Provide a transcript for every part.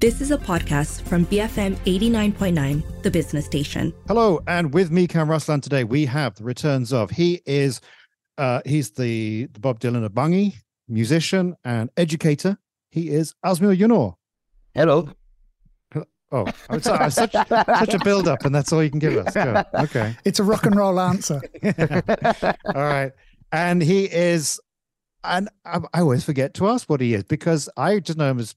This is a podcast from BFM 89.9, the business station. Hello, and with me, Kam Raslan, today we have the returns of he is uh he's the, the Bob Dylan of Bangi, musician and educator. He is Azmyl Yunor. Hello. Oh, I'm sorry, such such a build up, and that's all you can give us. Go. Okay. It's a rock and roll answer. all right. And he is and I, I always forget to ask what he is because I just know him as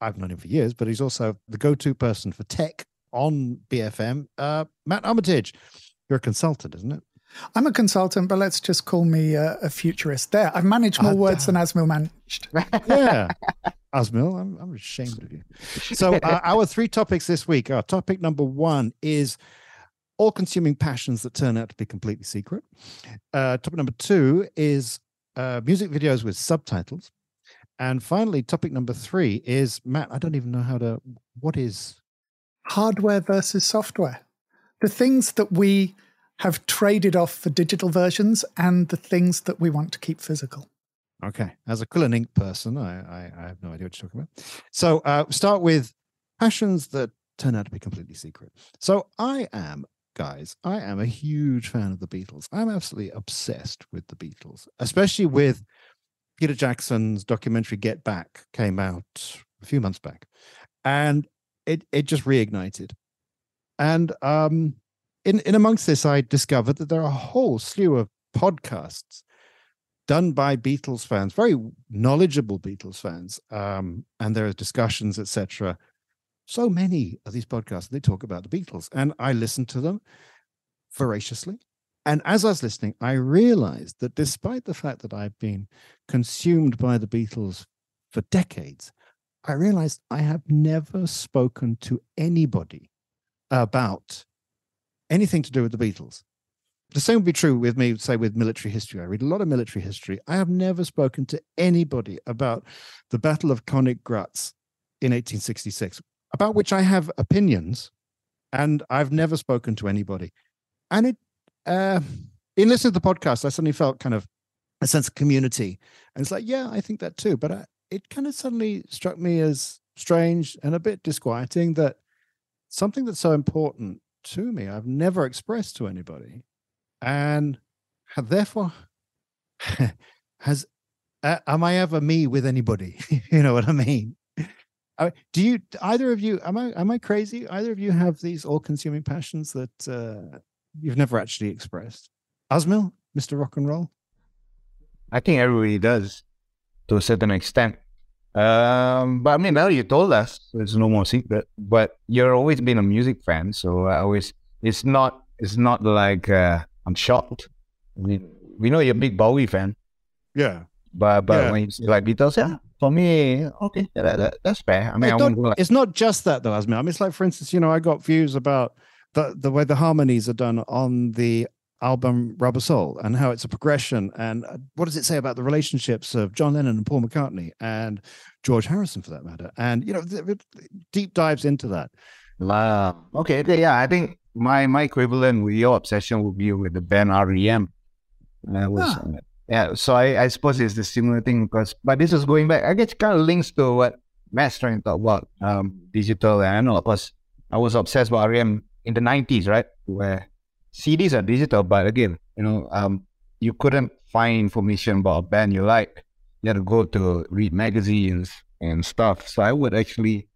I've known him for years, but he's also the go-to person for tech on BFM. Uh, Matt Armitage, you're a consultant, isn't it? I'm a consultant, but let's just call me a, a futurist. There, I've managed more Uh, words than Azmyl managed. Yeah. Azmyl, I'm, I'm ashamed of you. So, uh, our three topics this week. Our topic number one is all consuming passions that turn out to be completely secret. Uh, topic number two is uh, music videos with subtitles. And finally, topic number three is Matt, I don't even know how to, what is, Hardware versus software. The things that we have traded off for digital versions and the things that we want to keep physical. okay, as a Quill and Ink person, I, I, I have no idea what you're talking about. So, uh, start with passions that turn out to be completely secret. So, I am guys, I am a huge fan of the Beatles. I'm absolutely obsessed with the Beatles, especially with Peter Jackson's documentary Get Back came out a few months back. And it it just reignited. And um in in amongst this I discovered that there are a whole slew of podcasts done by Beatles fans, very knowledgeable Beatles fans. Um and there are discussions etc so many of these podcasts they talk about the beatles and i listen to them voraciously and as i was listening i realized that despite the fact that i've been consumed by the beatles for decades i realized i have never spoken to anybody about anything to do with the beatles. The same would be true with me say with military history. I read a lot of military history. I have never spoken to anybody about the battle of Königgrätz in 1866 about which I have opinions, and I've never spoken to anybody. And it, uh, in listening to the podcast, I suddenly felt kind of a sense of community, and it's like, yeah, I think that too. But I, it kind of suddenly struck me as strange and a bit disquieting that something that's so important to me, I've never expressed to anybody, and have therefore has. Uh, am I ever me with anybody? you know what I mean? Do you either of you am i am i crazy either of you have these all-consuming passions that uh, you've never actually expressed Azmyl mr rock and roll I think everybody does to a certain extent. Um, but I mean, now you told us so it's no more secret. But you're always been a music fan, so I always it's not it's not like uh, I'm shocked. I mean, we know you're a big Bowie fan, yeah but but Yeah. when you say like Beatles, yeah, for me, okay, that, that, that's fair. I mean, I go like, it's not just that though Azmyl i mean it's like for instance you know i got views about the the way the harmonies are done on the album rubber soul and how it's a progression and uh, what does it say about the relationships of john lennon and paul mccartney and george harrison for that matter and you know deep dives into that Wow. Okay. Yeah, I think my my equivalent with your obsession would be with the band REM. Uh, was, Ah. uh, yeah. So I, I suppose it's the similar thing because, but this is going back. I guess kind of links to what Matt's trying to talk about, um, digital and analog. Because I was obsessed with REM in the nineties, right? Where CDs are digital, but again, you know, um, you couldn't find information about a band you like. You had to go to read magazines and stuff. So I would actually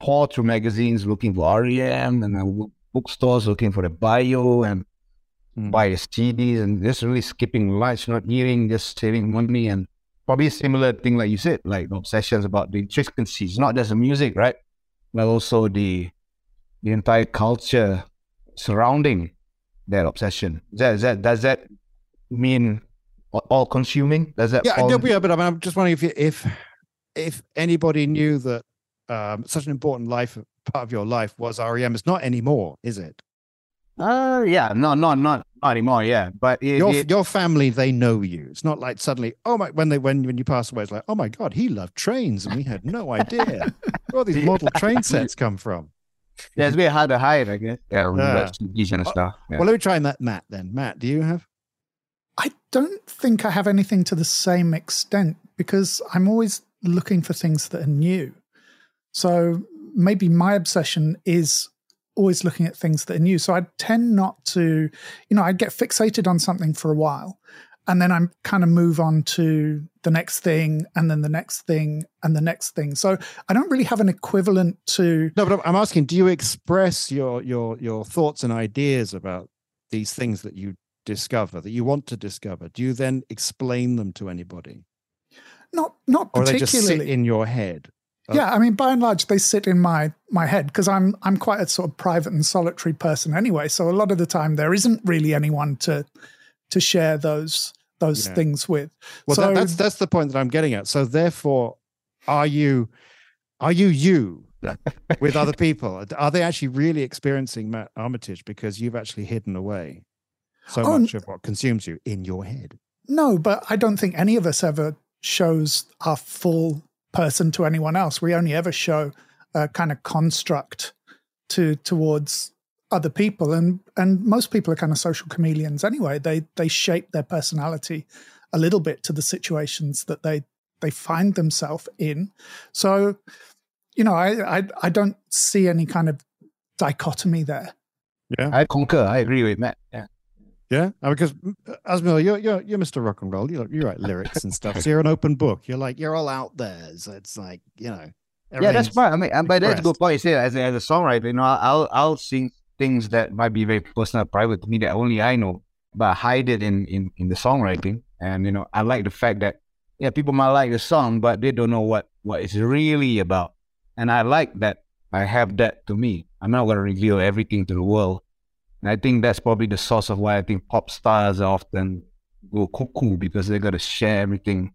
pour through magazines looking for REM and then w- bookstores looking for the bio and Mm. buy CDs and just really skipping lights, not hearing, just saving money and probably a similar thing like you said, like obsessions about the intricacies, not just the music, right? But also the the entire culture surrounding that obsession. Is that, that does that mean all consuming? Does that yeah, fall no, yeah, but I mean, I'm just wondering if you, if if anybody knew that um, such an important life part of your life was REM. It's not anymore, is it? Uh, yeah, no, no, not not anymore. Yeah, but it, Your it- your family, they know you. It's not like suddenly, oh my, when they when when you pass away, it's like, oh my god, he loved trains, and we had no idea where all these model train sets come from. Yeah, it's a bit hard to hide, I guess. Yeah, Yeah. that's CDs and stuff. Yeah. Well, let me try that, Matt. Then, Matt, do you have? I don't think I have anything to the same extent because I'm always looking for things that are new. So maybe my obsession is always looking at things that are new. So I tend not to, you know, I'd get fixated on something for a while and then I'm kind of move on to the next thing and then the next thing and the next thing. So I don't really have an equivalent to No, but I'm asking, do you express your your your thoughts and ideas about these things that you discover that you want to discover? Do you then explain them to anybody? not not Or they particularly. just sit in your head? Oh. Yeah, I mean, by and large, they sit in my my head because I'm I'm quite a sort of private and solitary person anyway. So a lot of the time, there isn't really anyone to to share those those Yeah. things with. Well, so that, that's that's the point that I'm getting at. So therefore, are you are you you with other people? Are they actually really experiencing Matt Armitage because you've actually hidden away so Oh, much of what consumes you in your head? no, but I don't think any of us ever shows our full person to anyone else. We only ever show a kind of construct to towards other people, and and most people are kind of social chameleons anyway. They they shape their personality a little bit to the situations that they they find themselves in. So, you know, I, I I don't see any kind of dichotomy there. Yeah, I concur. I agree with Matt. Yeah. yeah. Uh, Because mm, Azmyl, you're you're you're Mr. Rock and Roll. You you write lyrics and stuff. So you're an open book. You're like you're all out there. So it's like you know. Yeah, that's everything's- fine. I mean, and by that's a good point. You say as a, as a songwriter, you know, I'll I'll sing things that might be very personal, private to me that only I know, but I hide it in in in the songwriting. And you know, I like the fact that yeah, people might like the song, but they don't know what what it's really about. And I like that I have that to me. I'm not gonna reveal everything to the world. And I think that's probably the source of why I think pop stars often go cuckoo because they gotta share everything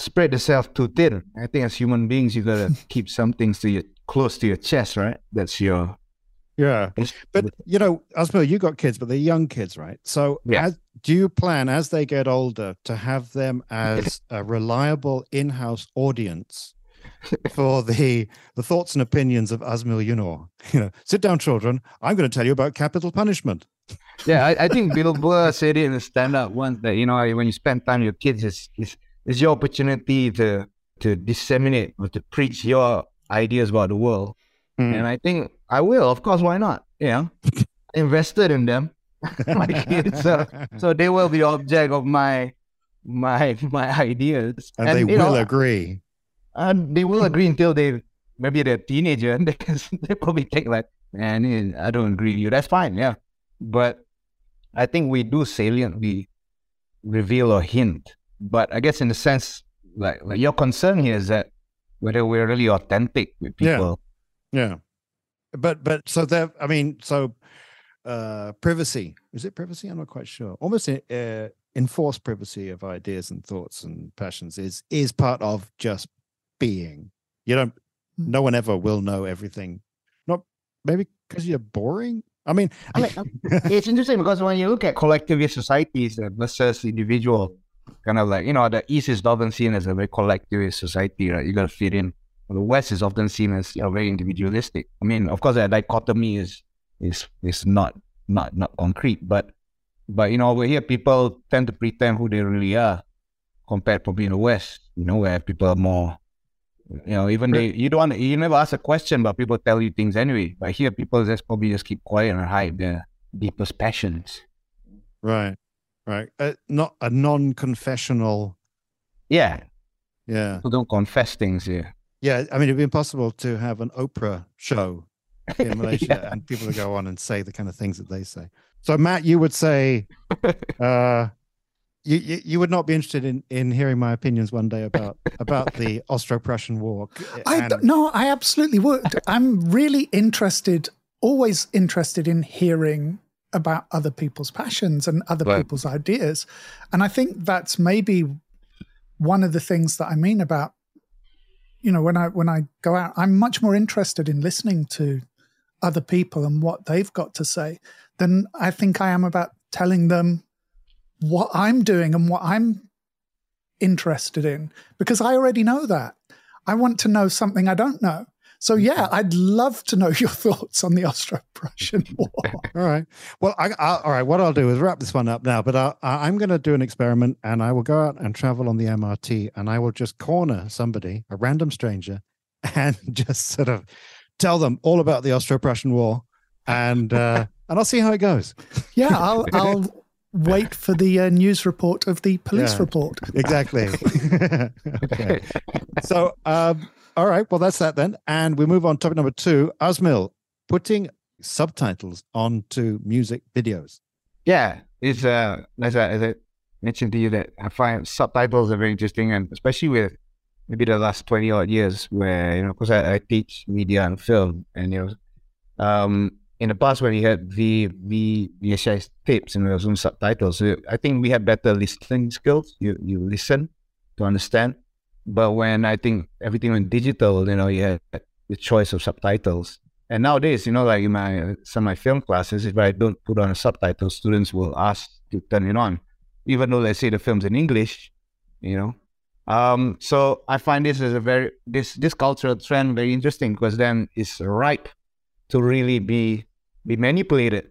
spread yourself too thin. I think as human beings, you gotta keep some things to your close to your chest, right? That's your. Yeah. But you know, Azmyl, you got kids, but they're young kids, right? So, Yeah. as, do you plan as they get older to have them as a reliable in-house audience for the the thoughts and opinions of Azmyl Yunor? You know, sit down, children. I'm going to tell you about capital punishment. Yeah, I, I think Bill Burr said it in a stand up once that you know when you spend time with your kids, it's, it's, it's your opportunity to to disseminate or to preach your ideas about the world. Mm. And I think I will, of course. Why not? You know, invested in them, my kids. So, so they will be the object of my my my ideas, and, they will know, agree. And they will agree until they maybe they're teenager and they, they probably think like, man, eh, I don't agree with you. That's fine, yeah. But I think we do saliently reveal or hint. But I guess in a sense like like your concern here is that whether we're really authentic with Yeah. people. Yeah. But but so there I mean so uh privacy is it privacy? I'm not quite sure. Almost uh, enforced privacy of ideas and thoughts and passions is is part of just being. You don't no one ever will know everything. Not maybe because you're boring? I mean I mean, it's interesting because when you look at collectivist societies versus individual, kind of like, you know, the East is often seen as a very collectivist society, right? You got to fit in. The West is often seen as you know, very individualistic. I mean, of course, that dichotomy is is is not not not concrete, but but you know, over here, people tend to pretend who they really are, compared probably in the West, you know, where people are more, you know, even they you don't you never ask a question, but people tell you things anyway. But here, people just probably just keep quiet and hide their deepest passions. right right uh, not a non-confessional Yeah, yeah people don't confess things here. Yeah i mean it'd be impossible to have an oprah show in malaysia Yeah. and people to go on and say the kind of things that they say so matt you would say uh you, you, you would not be interested in, in hearing my opinions one day about about the Austro-Prussian War. I and- don't- no, I absolutely would. I'm really interested, always interested in hearing about other people's passions and other Right. people's ideas. And I think that's maybe one of the things that I mean about, you know, when I when I go out, I'm much more interested in listening to other people and what they've got to say than I think I am about telling them what I'm doing and what I'm interested in because I already know that. I want to know something I don't know. So yeah, I'd love to know your thoughts on the Austro-Prussian War. All right. Well, I, I, all right. What I'll do is wrap this one up now. But I, I, I'm going to do an experiment, and I will go out and travel on the MRT, and I will just corner somebody, a random stranger, and just sort of tell them all about the Austro-Prussian War, and uh, and I'll see how it goes. Yeah, I'll I'll wait for the uh, news report of the police Yeah. report. Exactly. okay. So, um, all right. Well, that's that then, and we move on. Topic number two: Azmyl putting subtitles onto music videos. Yeah, it's uh, as I, as I mentioned to you that I find subtitles are very interesting, and especially with maybe the last twenty odd years, where you know, because I, I teach media and film, and you know, um, in the past when you had V V VHS tapes and there was some subtitles, I think we had better listening skills. You you listen to understand, but when I think everything went digital, you know, you had the choice of subtitles. And nowadays, you know, like in my some of my film classes, if I don't put on a subtitle, students will ask to turn it on, even though they say the film's in English, you know. Um, so I find this as a very this this cultural trend very interesting because then it's ripe to really be be manipulated.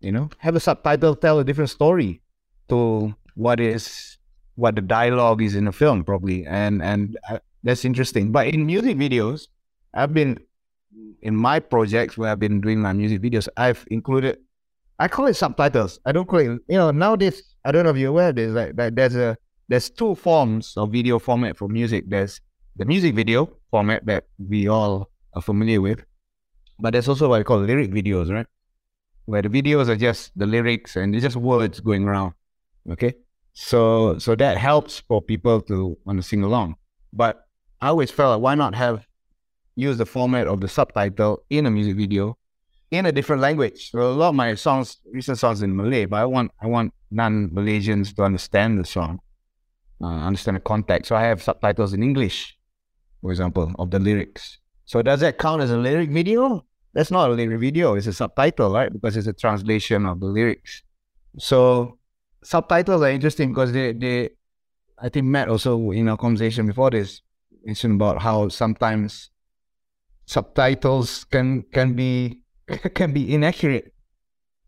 You know, have a subtitle tell a different story to what is what the dialogue is in a film, probably, and and uh, that's interesting. But in music videos, I've been in my projects where I've been doing my music videos, I've included, I call it subtitles. I don't call it, you know, nowadays, I don't know if you're aware this, like, like there's a, there's two forms of video format for music. There's the music video format that we all are familiar with, but there's also what I call lyric videos, right? Where the videos are just the lyrics and it's just words going around. Okay. So, so that helps for people to want to sing along. But I always felt like, why not have use the format of the subtitle in a music video in a different language. So a lot of my songs, recent songs in Malay, but I want I want non-Malaysians to understand the song, uh, understand the context. So I have subtitles in English, for example, of the lyrics. So does that count as a lyric video? That's not a lyric video. It's a subtitle, right? Because it's a translation of the lyrics. So subtitles are interesting because they they I think Matt also in our conversation before this mentioned about how sometimes subtitles can can be can be inaccurate.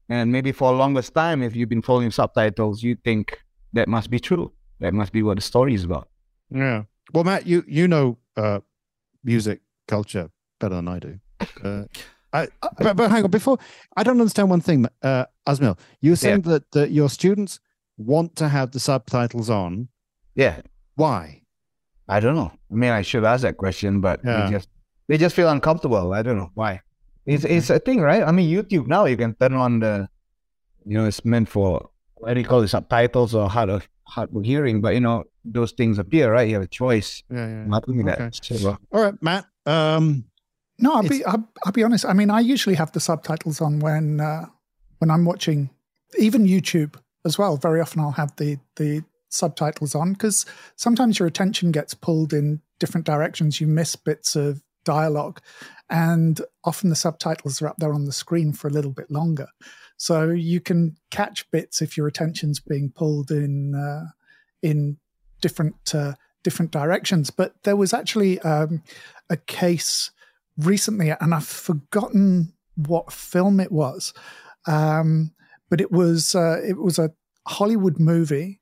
And maybe for a longest time, if you've been following subtitles, you think that must be true. That must be what the story is about. Yeah. Well, Matt, you you know uh, music culture better than I do. Uh, I, but, but hang on, before I don't understand one thing, uh, Azmyl. You were saying that, that your students want to have the subtitles on. Yeah, Why? I don't know. I mean, I should ask that question, but Yeah. they just they just feel uncomfortable. I don't know why. It's it's a thing, right? I mean, YouTube now you can turn on the, you know, it's meant for what do you call it, subtitles or hard of hard of hearing, but you know those things appear, right? You have a choice. Yeah, yeah. I'm not doing Okay. that. All right, Matt. Um, No, I'll be I'll, I'll be honest. I mean, I usually have the subtitles on when uh, when I'm watching even YouTube as well. Very often, I'll have the the subtitles on because sometimes your attention gets pulled in different directions. You miss bits of dialogue, and often the subtitles are up there on the screen for a little bit longer, so you can catch bits if your attention's being pulled in uh, in different uh, different directions. But there was actually um, a case recently, and I've forgotten what film it was, um, but it was uh, it was a Hollywood movie,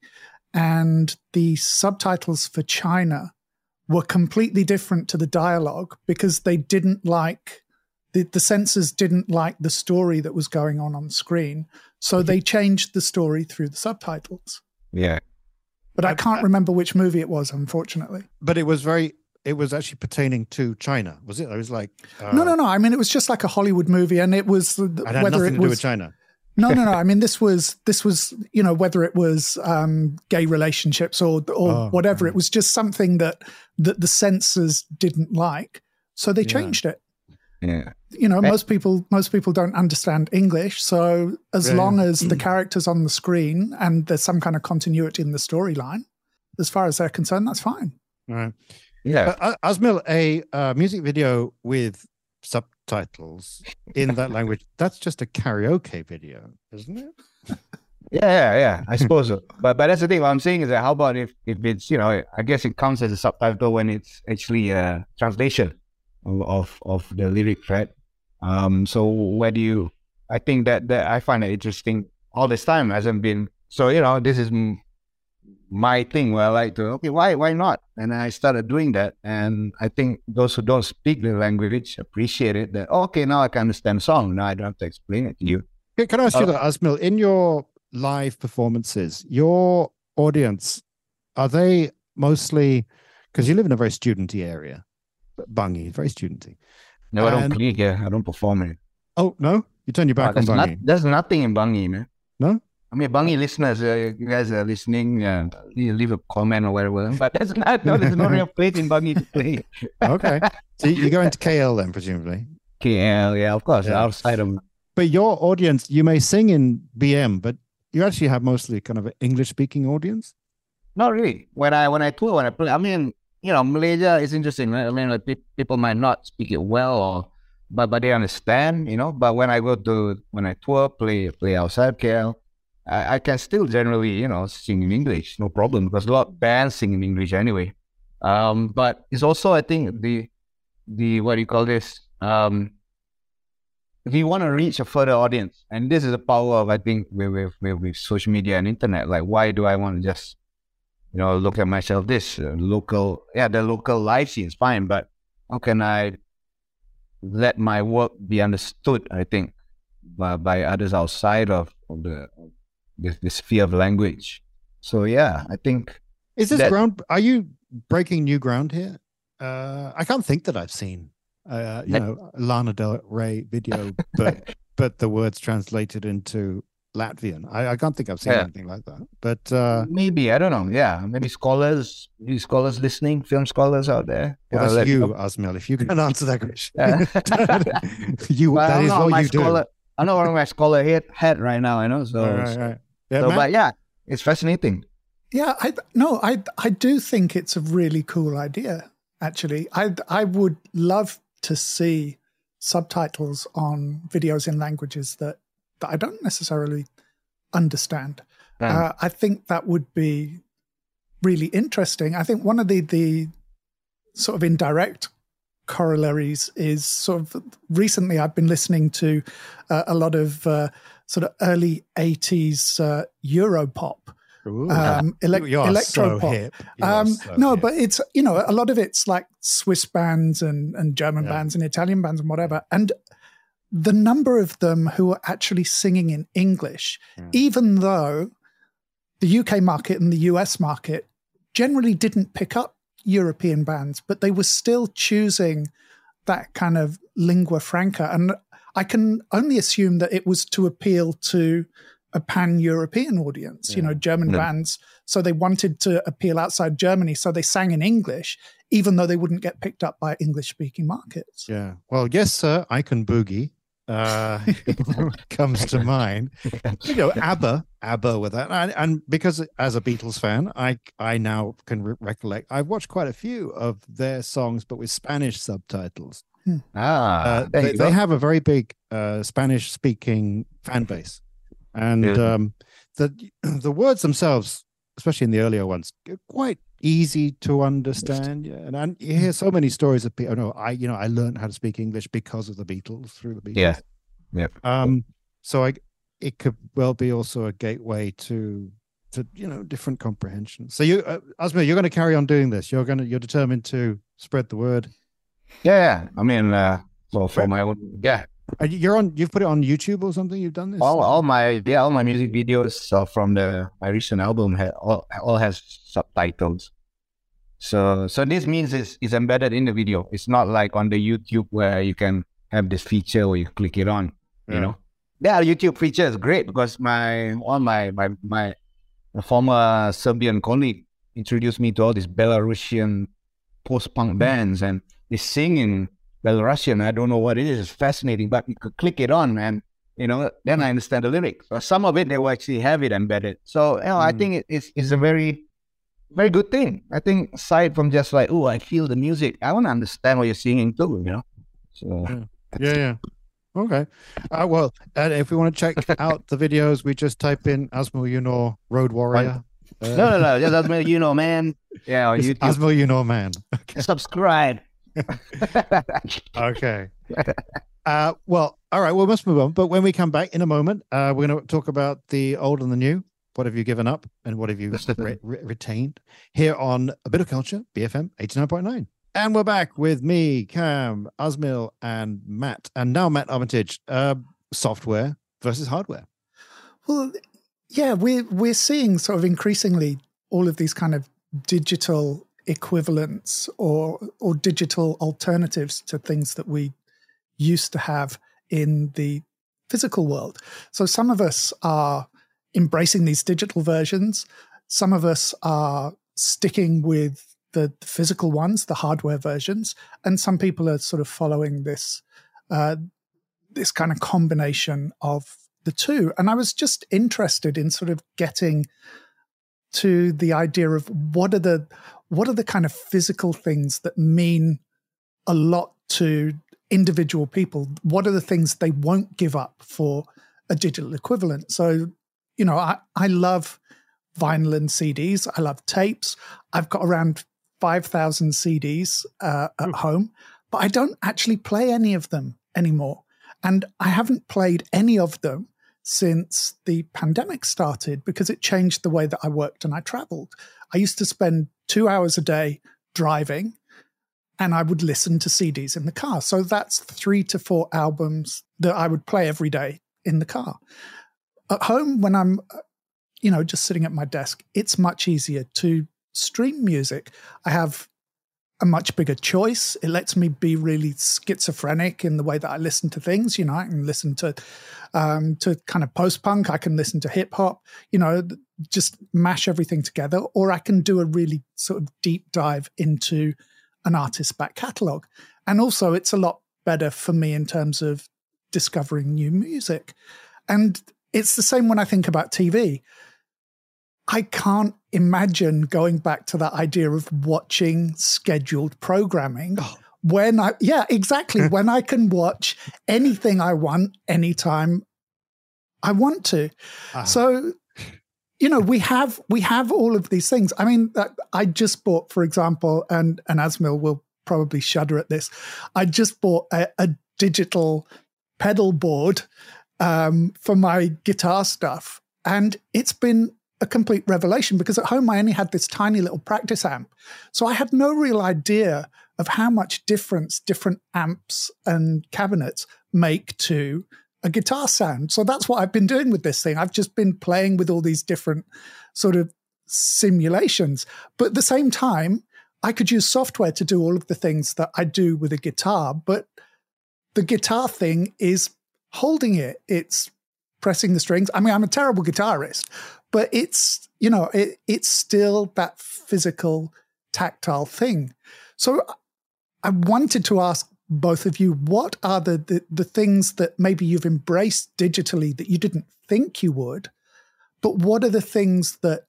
and the subtitles for China were completely different to the dialogue because they didn't like the, the censors didn't like the story that was going on on screen, so they changed the story through the subtitles. yeah, But I can't remember which movie it was, unfortunately. but it was very. It was actually pertaining to China, was it? I was like, uh, no, no, no. I mean, it was just like a Hollywood movie, and it was It had whether nothing it to do was with China. No, no, no. I mean, this was this was you know whether it was um, gay relationships or or Oh, whatever. right. It was just something that that the censors didn't like, so they Yeah. changed it. yeah. You know, Eh. most people most people don't understand English, so as Yeah. long as the characters on the screen and there's some kind of continuity in the storyline, as far as they're concerned, that's fine. All right. Yeah, Uh, Azmyl, a uh, music video with subtitles in that language, that's just a karaoke video, isn't it? Yeah, yeah, yeah. I suppose so. But but that's the thing. What I'm saying is that how about if if it's you know I guess it counts as a subtitle when it's actually a translation of of, the lyric, right? Um. So where do you? I think that that I find it interesting. All this time hasn't been so. You know, this is my thing where I like to, okay, why, why not? And I started doing that. And I think those who don't speak the language appreciate it that, okay, now I can understand the song. Now I don't have to explain it to you. Can, I ask you Uh, that, Azmyl? In your live performances, your audience are they mostly because you live in a very studenty area, Bangi, very studenty. No, I don't And- play here. I don't perform it. Oh no, you turn your back on there's, not, Bangi. there's nothing in Bangi, man. No? I mean, Bangi listeners, uh, you guys are listening, uh, you leave a comment or whatever. But there's not, no, there's no real place in Bangi to play. Okay, so you go into KL then, presumably. KL, yeah, of course, Yeah. outside of But your audience, you may sing in BM, but you actually have mostly kind of an English-speaking audience. Not really. When I when I tour, when I play, I mean, you know, Malaysia is interesting. Right? I mean, like, pe- people might not speak it well, or but but they understand, you know. But when I go to when I tour, play play outside KL, I, I can still generally, you know, sing in English, no problem, because a lot of bands sing in English anyway. Um, but it's also, I think, the the what do you call this? Um, if you want to reach a further audience, and this is the power of I think with with, with, with social media and internet. Like, why do I want to just you know, look at myself this uh, local, yeah, the local live scene is fine, but how can I let my work be understood? I think by, by others outside of, of the this, the sphere of language. So yeah, I think Is this That- ground? Are you breaking new ground here? Uh, I can't think that I've seen, uh, you That- know, Lana Del Rey video, but but the words translated into Latvian. I, I can't think I've seen Yeah. anything like that. But uh, maybe I don't know. Yeah, maybe scholars, scholars listening, film scholars out there. well, that's you, Azmyl. If you can answer that question, you that is what you scholar. I'm not wearing my scholar head, hat right now. I know. So, Right, right, right. Yeah, so but yeah, it's fascinating. Yeah, I no, I I do think it's a really cool idea. Actually, I I would love to see subtitles on videos in languages that that I don't necessarily understand. Yeah. Uh, I think that would be really interesting. I think one of the the sort of indirect corollaries is sort of recently I've been listening to uh, a lot of uh, sort of early 80s uh, Europop Ooh. um, elec- you electro pop. Um, so no, hip. but it's you know a lot of it's like Swiss bands and and German Yeah. bands and Italian bands and whatever, and the number of them who are actually singing in English, Yeah. even though the UK market and the US market generally didn't pick up European bands, but they were still choosing that kind of lingua franca, and I can only assume that it was to appeal to a pan-European audience, you know, German Yeah. bands. So they wanted to appeal outside Germany. So they sang in English, even though they wouldn't get picked up by English-speaking markets. Yeah. Well, yes, sir. I can boogie. Uh, comes to mind. You know, ABBA, ABBA with that, and, and because as a Beatles fan, I I now can re- recollect. I've watched quite a few of their songs, but with Spanish subtitles. Ah, Uh, they, they have a very big uh, Spanish-speaking fan base, and Yeah. um, the the words themselves, especially in the earlier ones, are quite easy to understand. Yeah, and, and you hear so many stories of people. Oh, no, I you know I learned how to speak English because of the Beatles through the Beatles. Yeah. Yep. Um. So I it could well be also a gateway to to you know different comprehension. So you, uh, Azmyl, you're going to carry on doing this. You're going to you're determined to spread the word. Yeah, yeah. I mean, uh, for for my own, yeah. Are you- You're on. You've put it on YouTube or something. You've done this. All all my yeah, all my music videos uh, from the my recent album ha- all all has subtitles. So so this means it's, it's embedded in the video. It's not like on the YouTube where you can have this feature where you click it on. Yeah. You know, yeah, YouTube feature is great because my all my my my former Serbian colleague introduced me to all these Belarusian post punk bands and they sing in Belarusian. I don't know what it is. It's fascinating, but you could click it on, man. You know, then I understand the lyrics. So some of it they will actually have it embedded. So you know, I Mm. think it- it's it's a very very good thing. I think aside from just like, oh, I feel the music, I want to understand what you're singing too. You know, so Yeah, yeah. Okay. Uh, well, and if we want to check out the videos, we just type in Azmyl Yunor Road Warrior. Uh, no, no, no, just you know, man. Yeah, on it's YouTube, Azmyl Yunor Man. subscribe. Okay. Uh, well, all right. We must move on. But when we come back in a moment, uh, we're going to talk about the old and the new. What have you given up, and what have you re- re- retained? Here on a bit of culture, BFM eighty nine point nine. And we're back with me, Kam, Azmyl, and Matt. And now Matt Armitage, uh, software versus hardware. Well, yeah, we're we're seeing sort of increasingly all of these kind of digital equivalents or or digital alternatives to things that we used to have in the physical world. So some of us are embracing these digital versions. Some of us are sticking with the, physical ones, the hardware versions, and some people are sort of following this uh, this kind of combination of the two. And I was just interested in sort of getting to the idea of what are the what are the kind of physical things that mean a lot to individual people? What are the things they won't give up for a digital equivalent? So, you know, I, I love vinyl and CDs. I love tapes. I've got around 5,000 CDs uh, at Ooh. home, but I don't actually play any of them anymore. And I haven't played any of them since the pandemic started because it changed the way that I worked and I traveled. I used to spend two hours a day driving and I would listen to CDs in the car. So that's three to four albums that I would play every day in the car. At home, when I'm, uh, you know, just sitting at my desk, it's much easier to stream music. I have a much bigger choice. It lets me be really schizophrenic in the way that I listen to things. You know, I can listen to um, to kind of post punk. I can listen to hip hop. You know, just mash everything together, or I can do a really sort of deep dive into an artist's back catalogue. And also, it's a lot better for me in terms of discovering new music. And it's the same when I think about TV. I can't imagine going back to that idea of watching scheduled programming oh. when I, yeah, exactly, when I can watch anything I want anytime I want to. Uh-huh. So, you know, we have we have all of these things. I mean, I just bought, for example, and and Azmyl will probably shudder at this. I just bought a, a digital pedal board um, for my guitar stuff, and it's been a complete revelation because at home I only had this tiny little practice amp. So I had no real idea of how much difference different amps and cabinets make to a guitar sound. So that's what I've been doing with this thing. I've just been playing with all these different sort of simulations. But at the same time, I could use software to do all of the things that I do with a guitar, but the guitar thing is holding it. It's pressing the strings. I mean, I'm a terrible guitarist, but it's you know it, it's still that physical tactile thing. So i wanted to ask both of you what are the, the, the things that maybe you've embraced digitally that you didn't think you would but what are the things that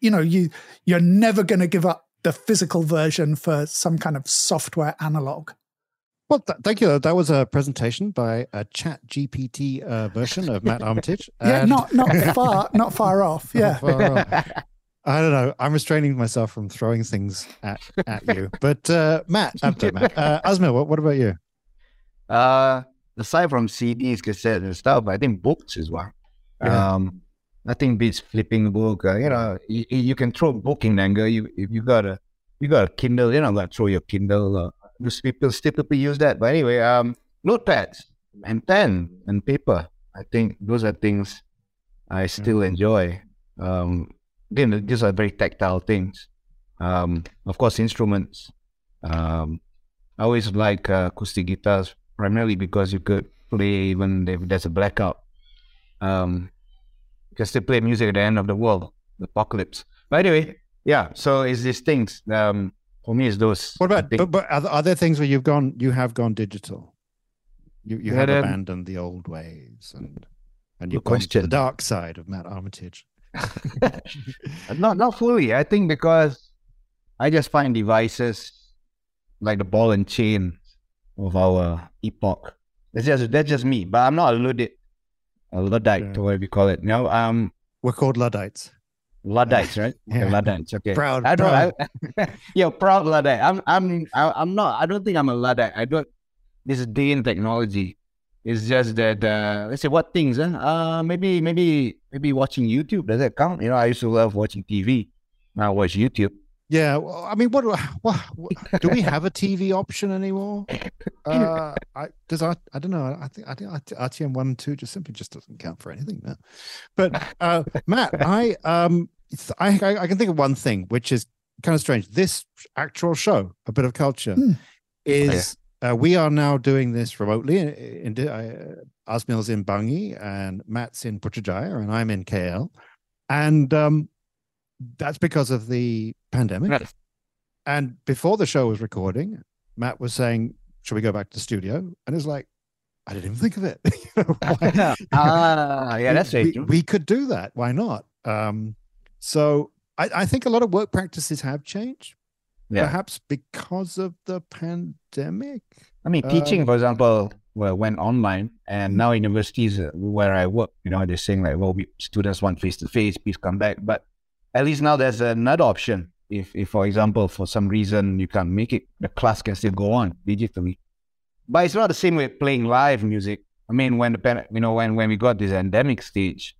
you know you you're never going to give up the physical version for some kind of software analog well, th- thank you. That was a presentation by a Chat GPT uh, version of Matt Armitage. yeah, not not far, not far off. Yeah. Far off. I don't know. I'm restraining myself from throwing things at, at you. But uh, Matt, after Matt, uh, Azmyl, what, what about you? Uh, aside from CDs, cassettes, and stuff, I think books as well. Yeah. Um, nothing beats flipping a book. Uh, you know, you, you can throw a book in anger. You if you got a you got a Kindle, you know, like throw your Kindle uh, people still people use that. But anyway, um, notepads and pen and paper. I think those are things I still mm. enjoy. Um, again, these are very tactile things. Um, of course, instruments. Um, I always like uh, acoustic guitars primarily because you could play even if there's a blackout. Um, you can still play music at the end of the world, the apocalypse. But anyway, yeah. So it's these things. Um, for me, it's those. What about? But, but are, are, there things where you've gone? You have gone digital. You you have um, abandoned the old ways and and you've gone question. the dark side of Matt Armitage. not not fully. I think because I just find devices like the ball and chain of our epoch. That's just that's just me. But I'm not a Luddite, a Luddite, yeah. or whatever you call it. You know, um, we're called Luddites. Luddites, right? Yeah. Okay, Luddites. Okay. Proud. I don't. Proud. Yeah, proud Luddite. I'm. I'm. I'm not. I don't think I'm a Luddite. I don't. This day in technology, It's just that uh, let's say what things, huh? Uh, maybe maybe maybe watching YouTube. Does that count? You know, I used to love watching TV. Now I watch YouTube. Yeah, well, I mean, what, do- what, what do we have a TV option anymore? Uh, I does I, I don't know. I think I think RTM one and two just simply just doesn't count for anything now. But uh, Matt, I um I, I I can think of one thing which is kind of strange. This actual show, a bit of culture, Hmm. is uh, we are now doing this remotely. In, in uh, Azmyl's in Bangi and Matt's in Putrajaya and I'm in KL, and um, that's because of the pandemic. And before the show was recording, Matt was saying, "Should we go back to the studio?" And it's like, I didn't even think of it. Ah, yeah, that's we, true. we could do that. Why not? Um, so I, I think a lot of work practices have changed, Yeah. perhaps because of the pandemic. I mean, teaching, Um, for example, well, went online, and now universities uh, where I work, you know, they're saying like, well, we, students want face to face, please come back. But at least now there's another option. If, if, for example, for some reason you can't make it, the class can still go on digitally. But it's not the same with playing live music. I mean, when the pan- you know when when we got this endemic stage,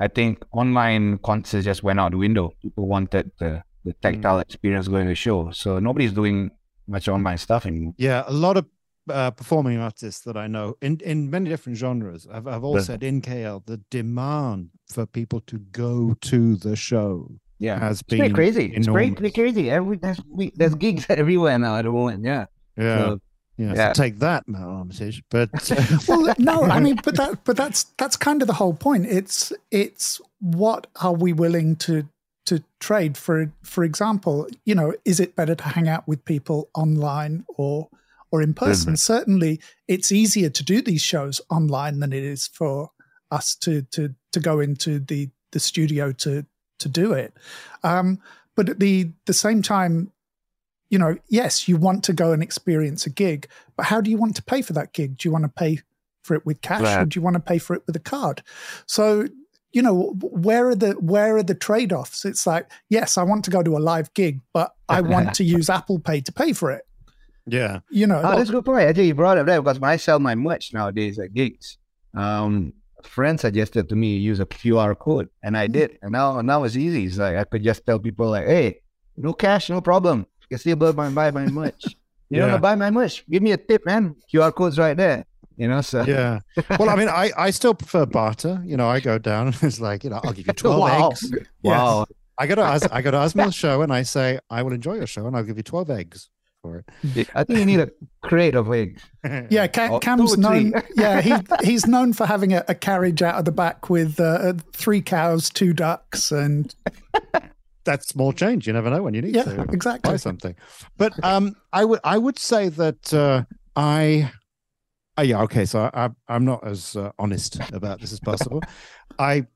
I think online concerts just went out the window. People wanted the the tactile experience going to the show, so nobody's doing much online stuff anymore. Yeah, a lot of uh, performing artists that I know in, in many different genres have, have all But- said in KL the demand for people to go to the show Yeah, has It's pretty been crazy. It's pretty, enormous. pretty crazy. Every there's we, there's gigs everywhere now at the moment. Yeah. Yeah, So, yeah. yeah. So take that, Matt Armitage. But uh, well no i mean but that but that's that's kind of the whole point it's it's what are we willing to to trade for for example you know is it better to hang out with people online or or in person mm-hmm. certainly it's easier to do these shows online than it is for us to to to go into the the studio to to do it um but at the the same time you know, yes, you want to go and experience a gig, but how do you want to pay for that gig? Do you want to pay for it with cash or do you want to pay for it with a card? So, you know, where are the where are the trade-offs? It's like, yes, I want to go to a live gig, but I want to use Apple Pay to pay for it. yeah, You know, Oh, that's a good point. Actually, you brought up that because when I sell my merch nowadays at gigs, um, a friend suggested to me use a QR code, and I did. Mm. And now, now it's easy. It's like I could just tell people like, "Hey, no cash, no problem. You can still buy my buy my merch. You Yeah. want to buy my merch? Give me a tip, man. QR code's right there. You know, so yeah. Well, I mean, I, I still prefer barter. You know, I go down and it's like, you know, I'll give you 12 Wow. eggs. wow. I go to I go to Azmyl's show and I say, I will enjoy your show and I'll give you 12 eggs for it. I think you need a crate of eggs. yeah, Kam, Kam's two known. yeah, he he's known for having a, a carriage out of the back with uh, three cows, two ducks, and That's small change. You never know when you need yeah, to. exactly. buy something. But um, I would I would say that uh, I, uh, yeah, okay. So I, I I'm not as uh, honest about this as possible. I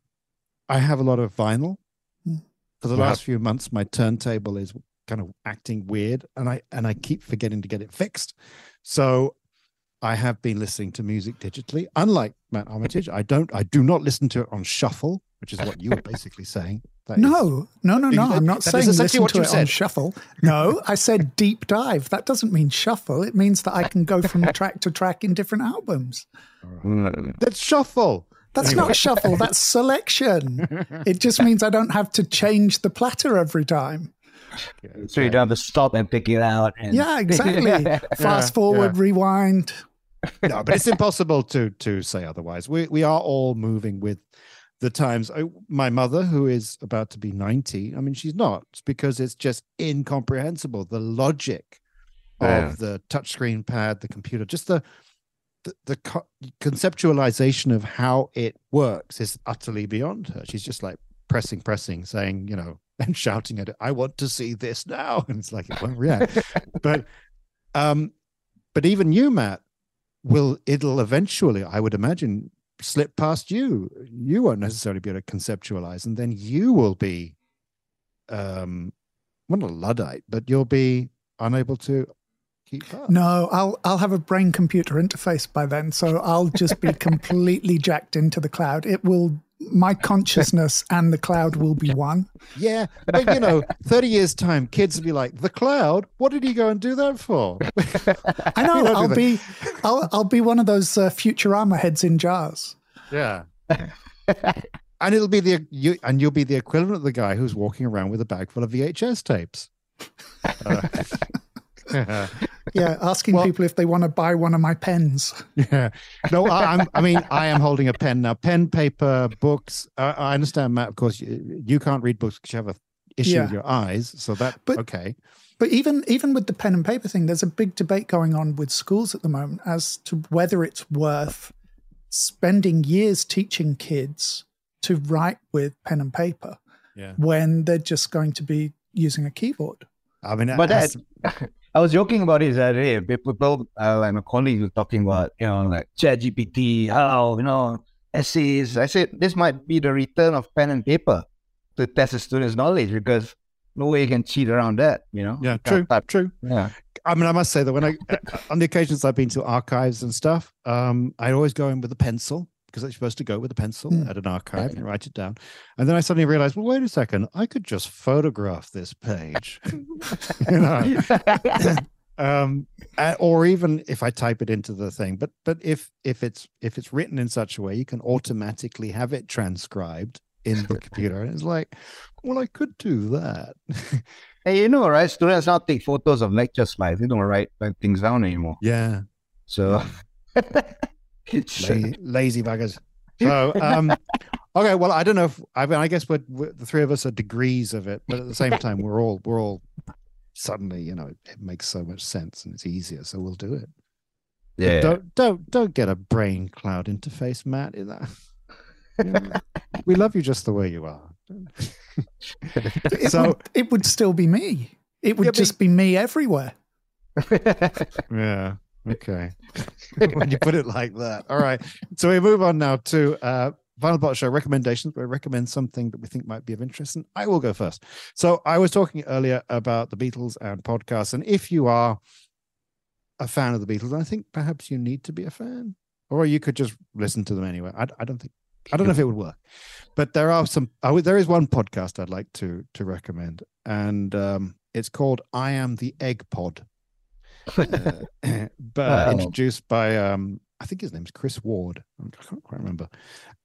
I have a lot of vinyl. Hmm. For the Yeah. last few months, my turntable is kind of acting weird, and I and I keep forgetting to get it fixed. So I have been listening to music digitally. Unlike Matt Armitage, I don't I do not listen to it on shuffle, which is what you were basically saying. That is- No, no, no, no. I'm not saying essentially listen what to you it on said. shuffle. No, I said deep dive. That doesn't mean shuffle. It means that I can go from track to track in different albums. That's shuffle. That's Anyway. not shuffle. That's selection. It just means I don't have to change the platter every time. So you don't have to stop and pick it out. And... Yeah, exactly. Fast forward, rewind. no, but it's impossible to to say otherwise. We we are all moving with the times. I, my mother, who is about to be ninety, I mean, she's not it's because it's just incomprehensible. The logic Yeah. of the touchscreen pad, the computer, just the the, the co- conceptualization of how it works is utterly beyond her. She's just like pressing, pressing, saying, you know, and shouting at it, "I want to see this now," and it's like it won't react. but um, but even you, Matt, will it'll eventually, I would imagine, slip past you. You won't necessarily be able to conceptualize, and then you will be, um, well, not a luddite, but you'll be unable to keep up. No, I'll I'll have a brain computer interface by then, so I'll just be completely jacked into the cloud. It will my consciousness and the cloud will be one. Yeah, but you know, thirty years time, kids will be like, "The cloud? What did he go and do that for?" I know. You don't do I'll be, I'll, I'll be one of those uh, Futurama heads in jars. Yeah. and it'll be the you and you'll be the equivalent of the guy who's walking around with a bag full of VHS tapes. Uh, Yeah, asking Well- people if they want to buy one of my pens. yeah. No, I, I'm. I mean, I am holding a pen now. Pen, paper, books. I, I understand, Matt. Of course, you, you can't read books because you have a issue Yeah. with your eyes. So that But- okay. But even even with the pen and paper thing, there's a big debate going on with schools at the moment as to whether it's worth spending years teaching kids to write with pen and paper Yeah. when they're just going to be using a keyboard. I mean, But as- that, I was joking about it that day. People, uh, like my colleagues were talking about, you know, like ChatGPT, how, you know, essays. I said, this might be the return of pen and paper to test the students' knowledge because no way you can cheat around that, you know? yeah, true, type- true. Yeah. I mean, I must say that when I, on the occasions I've been to archives and stuff, um, I always go in with a pencil because it's supposed to go with a pencil Hmm. at an archive and write it down. And then I suddenly realized, well, wait a second, I could just photograph this page, you know, um, or even if I type it into the thing. But but if if it's if it's written in such a way, you can automatically have it transcribed in the computer. And it's like, well, I could do that. Hey, you know, right? Students now take photos of lecture slides. They don't write, write things down anymore. yeah. So, lazy, lazy buggers. So, um, okay. Well, I don't know if I mean, I guess we're, we're the three of us are degrees of it, but at the same time, we're all we're all suddenly, you know, it, it makes so much sense and it's easier, so we'll do it. But yeah. Don't don't don't get a brain cloud interface, Matt. Is that? You know, we love you just the way you are. It, So- would, it would still be me. It would Yeah, but- just be me everywhere. Yeah. Okay. when you put it like that. All right. So we move on now to uh Final Bot Show recommendations. We recommend something that we think might be of interest. And I will go first. So I was talking earlier about the Beatles and podcasts. And if you are a fan of the Beatles, I think perhaps you need to be a fan. Or you could just listen to them anyway. I, I don't think I don't know if it would work. But there are some there is one podcast I'd like to to recommend. And um it's called I Am the Egg Pod but Oh. introduced by um I think his name's Chris Ward. I can't quite remember,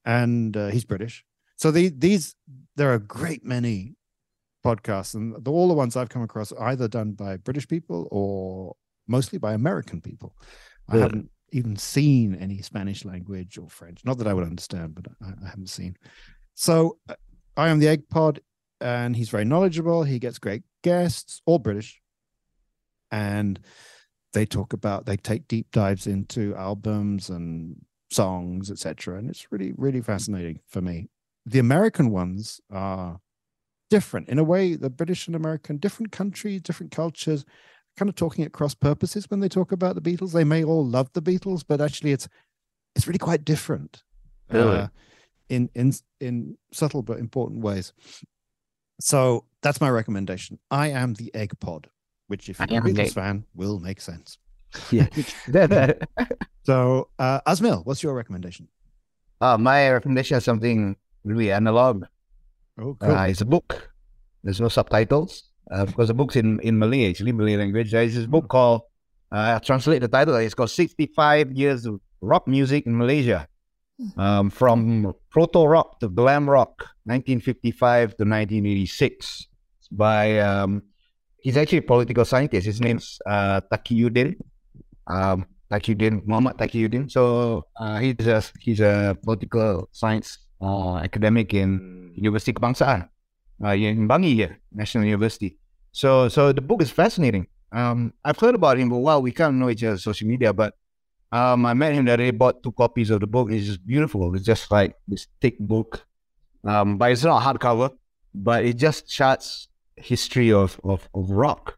and uh, he's British. So the, these there are a great many podcasts, and the, all the ones I've come across are either done by British people or mostly by American people. I haven't even seen any Spanish language or French. Not that I would understand, but I, I haven't seen. So uh, I am the Egg Pod, and he's very knowledgeable. He gets great guests, all British, and they talk about they take deep dives into albums and songs etc and it's really really fascinating for me. The american ones are different. In a way the british and american different countries different cultures kind of talking at cross purposes when they talk about the beatles. They may all love the beatles but actually it's it's really quite different Really? uh, in in in subtle but important ways. So that's my recommendation. I am the egg pod which if you're a beatles egg- fan will make sense yeah. That- that- so, uh, Azmyl, what's your recommendation? uh, my recommendation is something really analog. Oh, Uh, it's a book. There's no subtitles uh, because the book's in, in Malay, actually, Malay language. There's this book called, uh, I'll translate the title, it's called 65 Years of Rock Music in Malaysia. Um, from proto rock to glam rock, 1955 to 1986. By, um, he's actually a political scientist. His name's uh, Taqiyuddin. Um, Taqiyuddin, Muhammad Taqiyuddin. So uh, he's a he's a political science uh, academic in University Kebangsaan, uh, in Bangi here, National University. So so the book is fascinating. Um, I've heard about him, but wow, we can't know each other on social media. But um, I met him that day, bought two copies of the book. It's just beautiful. It's just like this thick book, um, but it's not a hardcover. But it just charts history of of, of rock.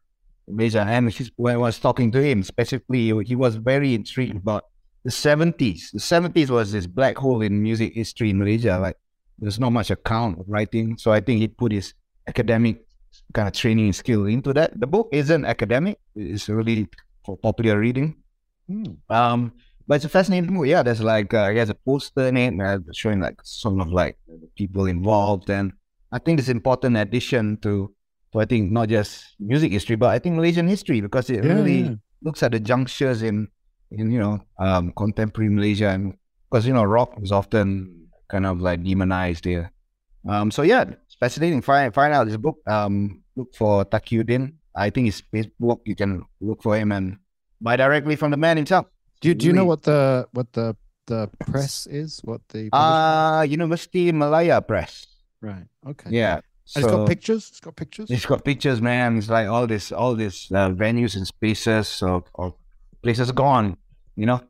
Malaysia. And he's, when I was talking to him specifically, he was very intrigued about the 70s. The 70s was this black hole in music history in Malaysia. Like, there's not much account of writing. So I think he put his academic kind of training skill into that. The book isn't academic, it's really for popular reading. Hmm. Um, but it's a fascinating book. Yeah, there's like, uh, he has a poster in it uh, showing like sort of like people involved, and I think it's important addition to, to I think not just music history, but I think Malaysian history because it Yeah, really yeah. looks at the junctures in in you know um, contemporary Malaysia, and because you know rock is often kind of like demonized here. Um, so yeah, it's fascinating. Find find out this book. Um, look for Taqiyuddin. I think his Facebook. You can look for him and buy directly from the man himself. Do you, do you know what the what the the press is? What the Uh University Malaya Press. right? Okay. Yeah. And it's got pictures. It's got pictures. It's got pictures, man. It's like all this, all this uh, venues and spaces of, of places gone. You know,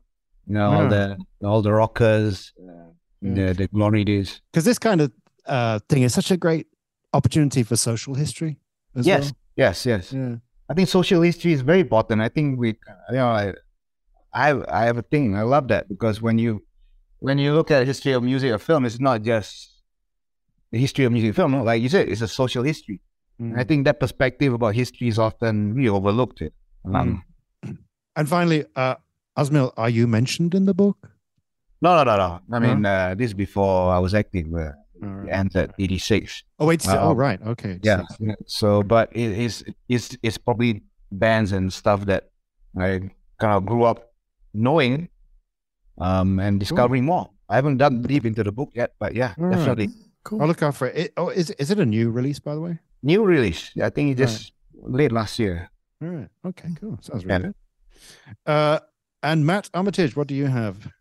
you know all the all the rockers, uh, the the glory days. Because this kind of uh, thing is such a great opportunity for social history. As Yes, well. yes, yes. Yeah. I think social history is very important. I think we, you know, I, I, have, I have a thing. I love that because when you, when you look at history of music or film, it's not just the history of music and film. no, Like you said, it's a social history. Mm. And I think that perspective about history is often really overlooked. It. Um, And finally, uh, Azmyl, are you mentioned in the book? No, no, no, no. I mean, uh, this is before I was active. Uh, right. entered eighty six. Oh wait. so- oh right. Okay. Yeah. yeah. So, but it is it's it's probably bands and stuff that I kind of grew up knowing, um, and discovering more. I haven't dug deep into the book yet, but yeah, All right. Definitely Cool. I'll look out for it. it. Oh, is is it a new release by the way? new release. I think it just late last year. All right. Okay. Cool. Sounds Yeah. good. Uh, and Matt Armitage, what do you have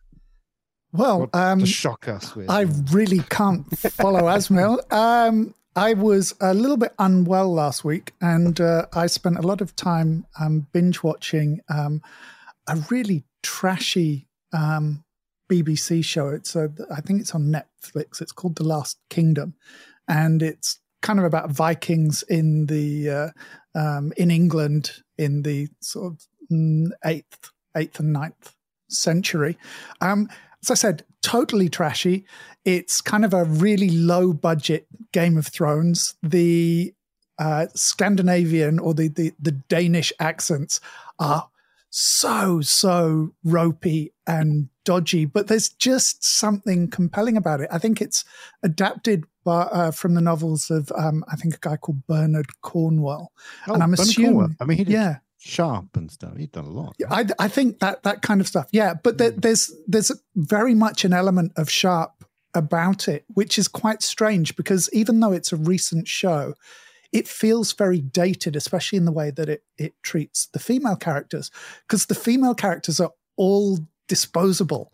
Well, What um, to shock us with? I really can't follow Azmyl. Um, I was a little bit unwell last week, and uh, I spent a lot of time um, binge watching um, a really trashy um, BBC show. It's a, I think it's on Netflix. It's called The Last Kingdom, and it's kind of about Vikings in the uh, um, in England in the sort of mm, eighth eighth and ninth century. Um, as I said, totally trashy. It's kind of a really low budget Game of Thrones. The uh, Scandinavian or the, the the Danish accents are so so ropey and dodgy, but there's just something compelling about it. I think it's adapted by, uh, from the novels of um, I think a guy called Bernard Cornwell. oh, and I'm Bernard assuming- Cornwell. I mean, he did Yeah, Sharpe and stuff. He'd done a lot. I, I think that that kind of stuff. Yeah, but there, there's there's very much an element of Sharpe about it, which is quite strange because even though it's a recent show, it feels very dated, especially in the way that it it treats the female characters, because the female characters are all disposable.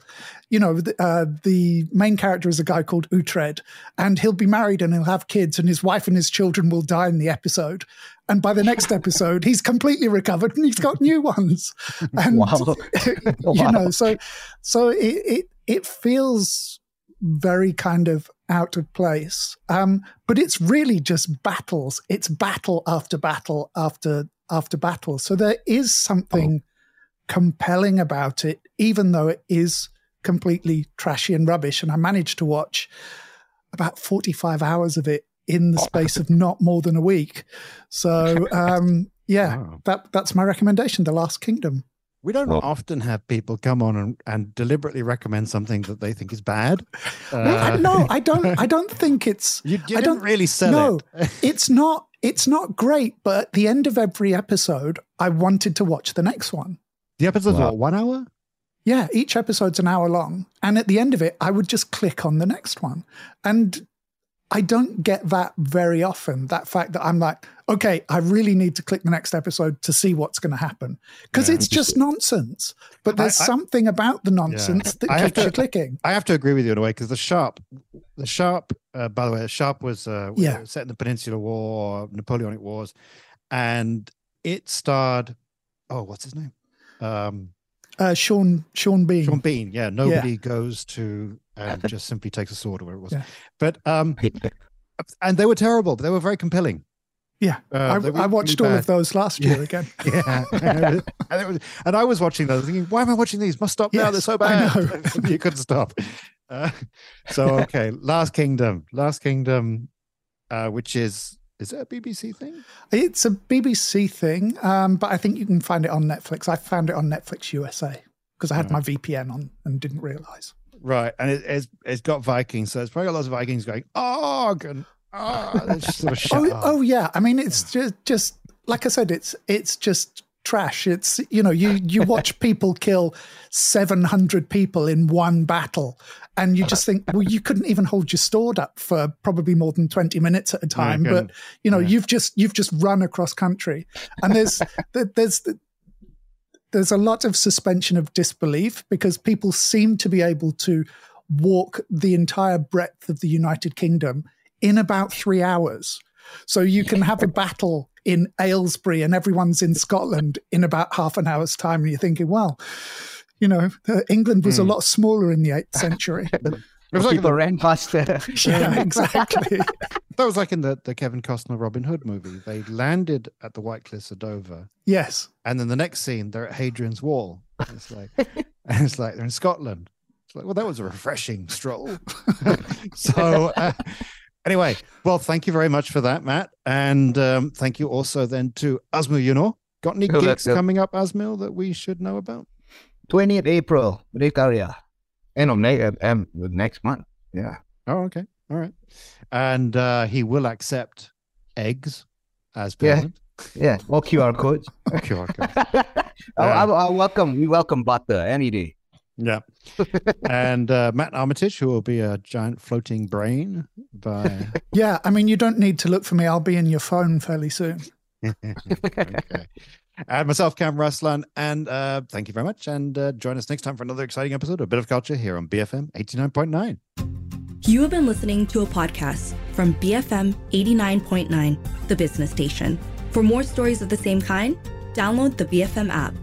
You know, the, uh, the main character is a guy called Uhtred, and he'll be married and he'll have kids, and his wife and his children will die in the episode. And by the next episode, he's completely recovered and he's got new ones. And Wow. you know, so so it, it it feels very kind of out of place. Um, but it's really just battles. It's battle after battle after after battle. So there is something compelling about it, even though it is completely trashy and rubbish. And I managed to watch about 45 hours of it in the space of not more than a week. So um, yeah, Wow. that that's my recommendation, The Last Kingdom. We don't Well- often have people come on and, and deliberately recommend something that they think is bad. Uh, no, I don't. I don't think it's. You, you I didn't don't really sell no, it. it's not. It's not great. But at the end of every episode, I wanted to watch the next one. The episode's Wow. what, one hour? Yeah, each episode's an hour long, and at the end of it, I would just click on the next one. And I don't get that very often. That fact that I'm like, okay, I really need to click the next episode to see what's going to happen because Yeah. it's just nonsense. But there's I- I- something about the nonsense that I have keeps you to- clicking. I have to agree with you in a way because the Sharpe, the Sharpe, uh, by the way, the Sharpe was uh, Yeah. set in the Peninsular War, Napoleonic Wars, and it starred, oh, what's his name? Um, Uh, Sean Sean Bean. Sean Bean. Yeah, nobody goes to and just simply takes a sword or whatever it was. Yeah. But um, and they were terrible, but they were very compelling. Yeah, Uh, I, were I watched really all bad. of those last year again. Yeah, and, it was, and I was watching those, thinking, "Why am I watching these? Must stop now. They're Yes, so I bad." you couldn't stop. Uh, so okay, Last Kingdom, Last Kingdom, uh, which is is it a BBC thing? It's a BBC thing, um, but I think you can find it on Netflix. I found it on Netflix USA because I had my VPN on and didn't realize. Right, and it, it's it's got Vikings, so it's probably got lots of Vikings going og and ah. sort of Oh, oh yeah. I mean, it's just just like I said, it's it's just trash. It's you know, you you watch people kill seven hundred people in one battle, and you just think, well, you couldn't even hold your sword up for probably more than twenty minutes at a time. but you know, Yeah. you've just you've just run across country, and there's there's there's a lot of suspension of disbelief because people seem to be able to walk the entire breadth of the United Kingdom in about three hours. So you can have a battle in Aylesbury and everyone's in Scotland in about half an hour's time. And you're thinking, well, you know, uh, England was a lot smaller in the 8th century. It was like People the, ran faster. yeah, exactly. that was like in the, the Kevin Costner Robin Hood movie. They landed at the White Cliffs of Dover, Yes. and then the next scene they're at Hadrian's Wall. And It's like, and it's like they're in Scotland. It's like, well, that was a refreshing stroll. so, uh, anyway, well, thank you very much for that, Matt, and um, thank you also then to Azmyl Yunor. Got any Oh, gigs coming up, Azmyl, that we should know about? 20th April, Rekaria. End of next, um, next month. Yeah. Oh, okay, all right, and uh, he will accept eggs as Yeah. payment. Yeah. Or QR codes. Okay, okay. I, I, I welcome, we welcome butter any day. Yeah. and uh, Matt Armitage, who will be a giant floating brain by. Yeah. I mean, you don't need to look for me. I'll be in your phone fairly soon. okay. And myself, Kam Raslan. And uh, thank you very much. And uh, join us next time for another exciting episode of Bit of Culture here on BFM 89.9. You have been listening to a podcast from BFM 89.9, the business station. For more stories of the same kind, download the BFM app.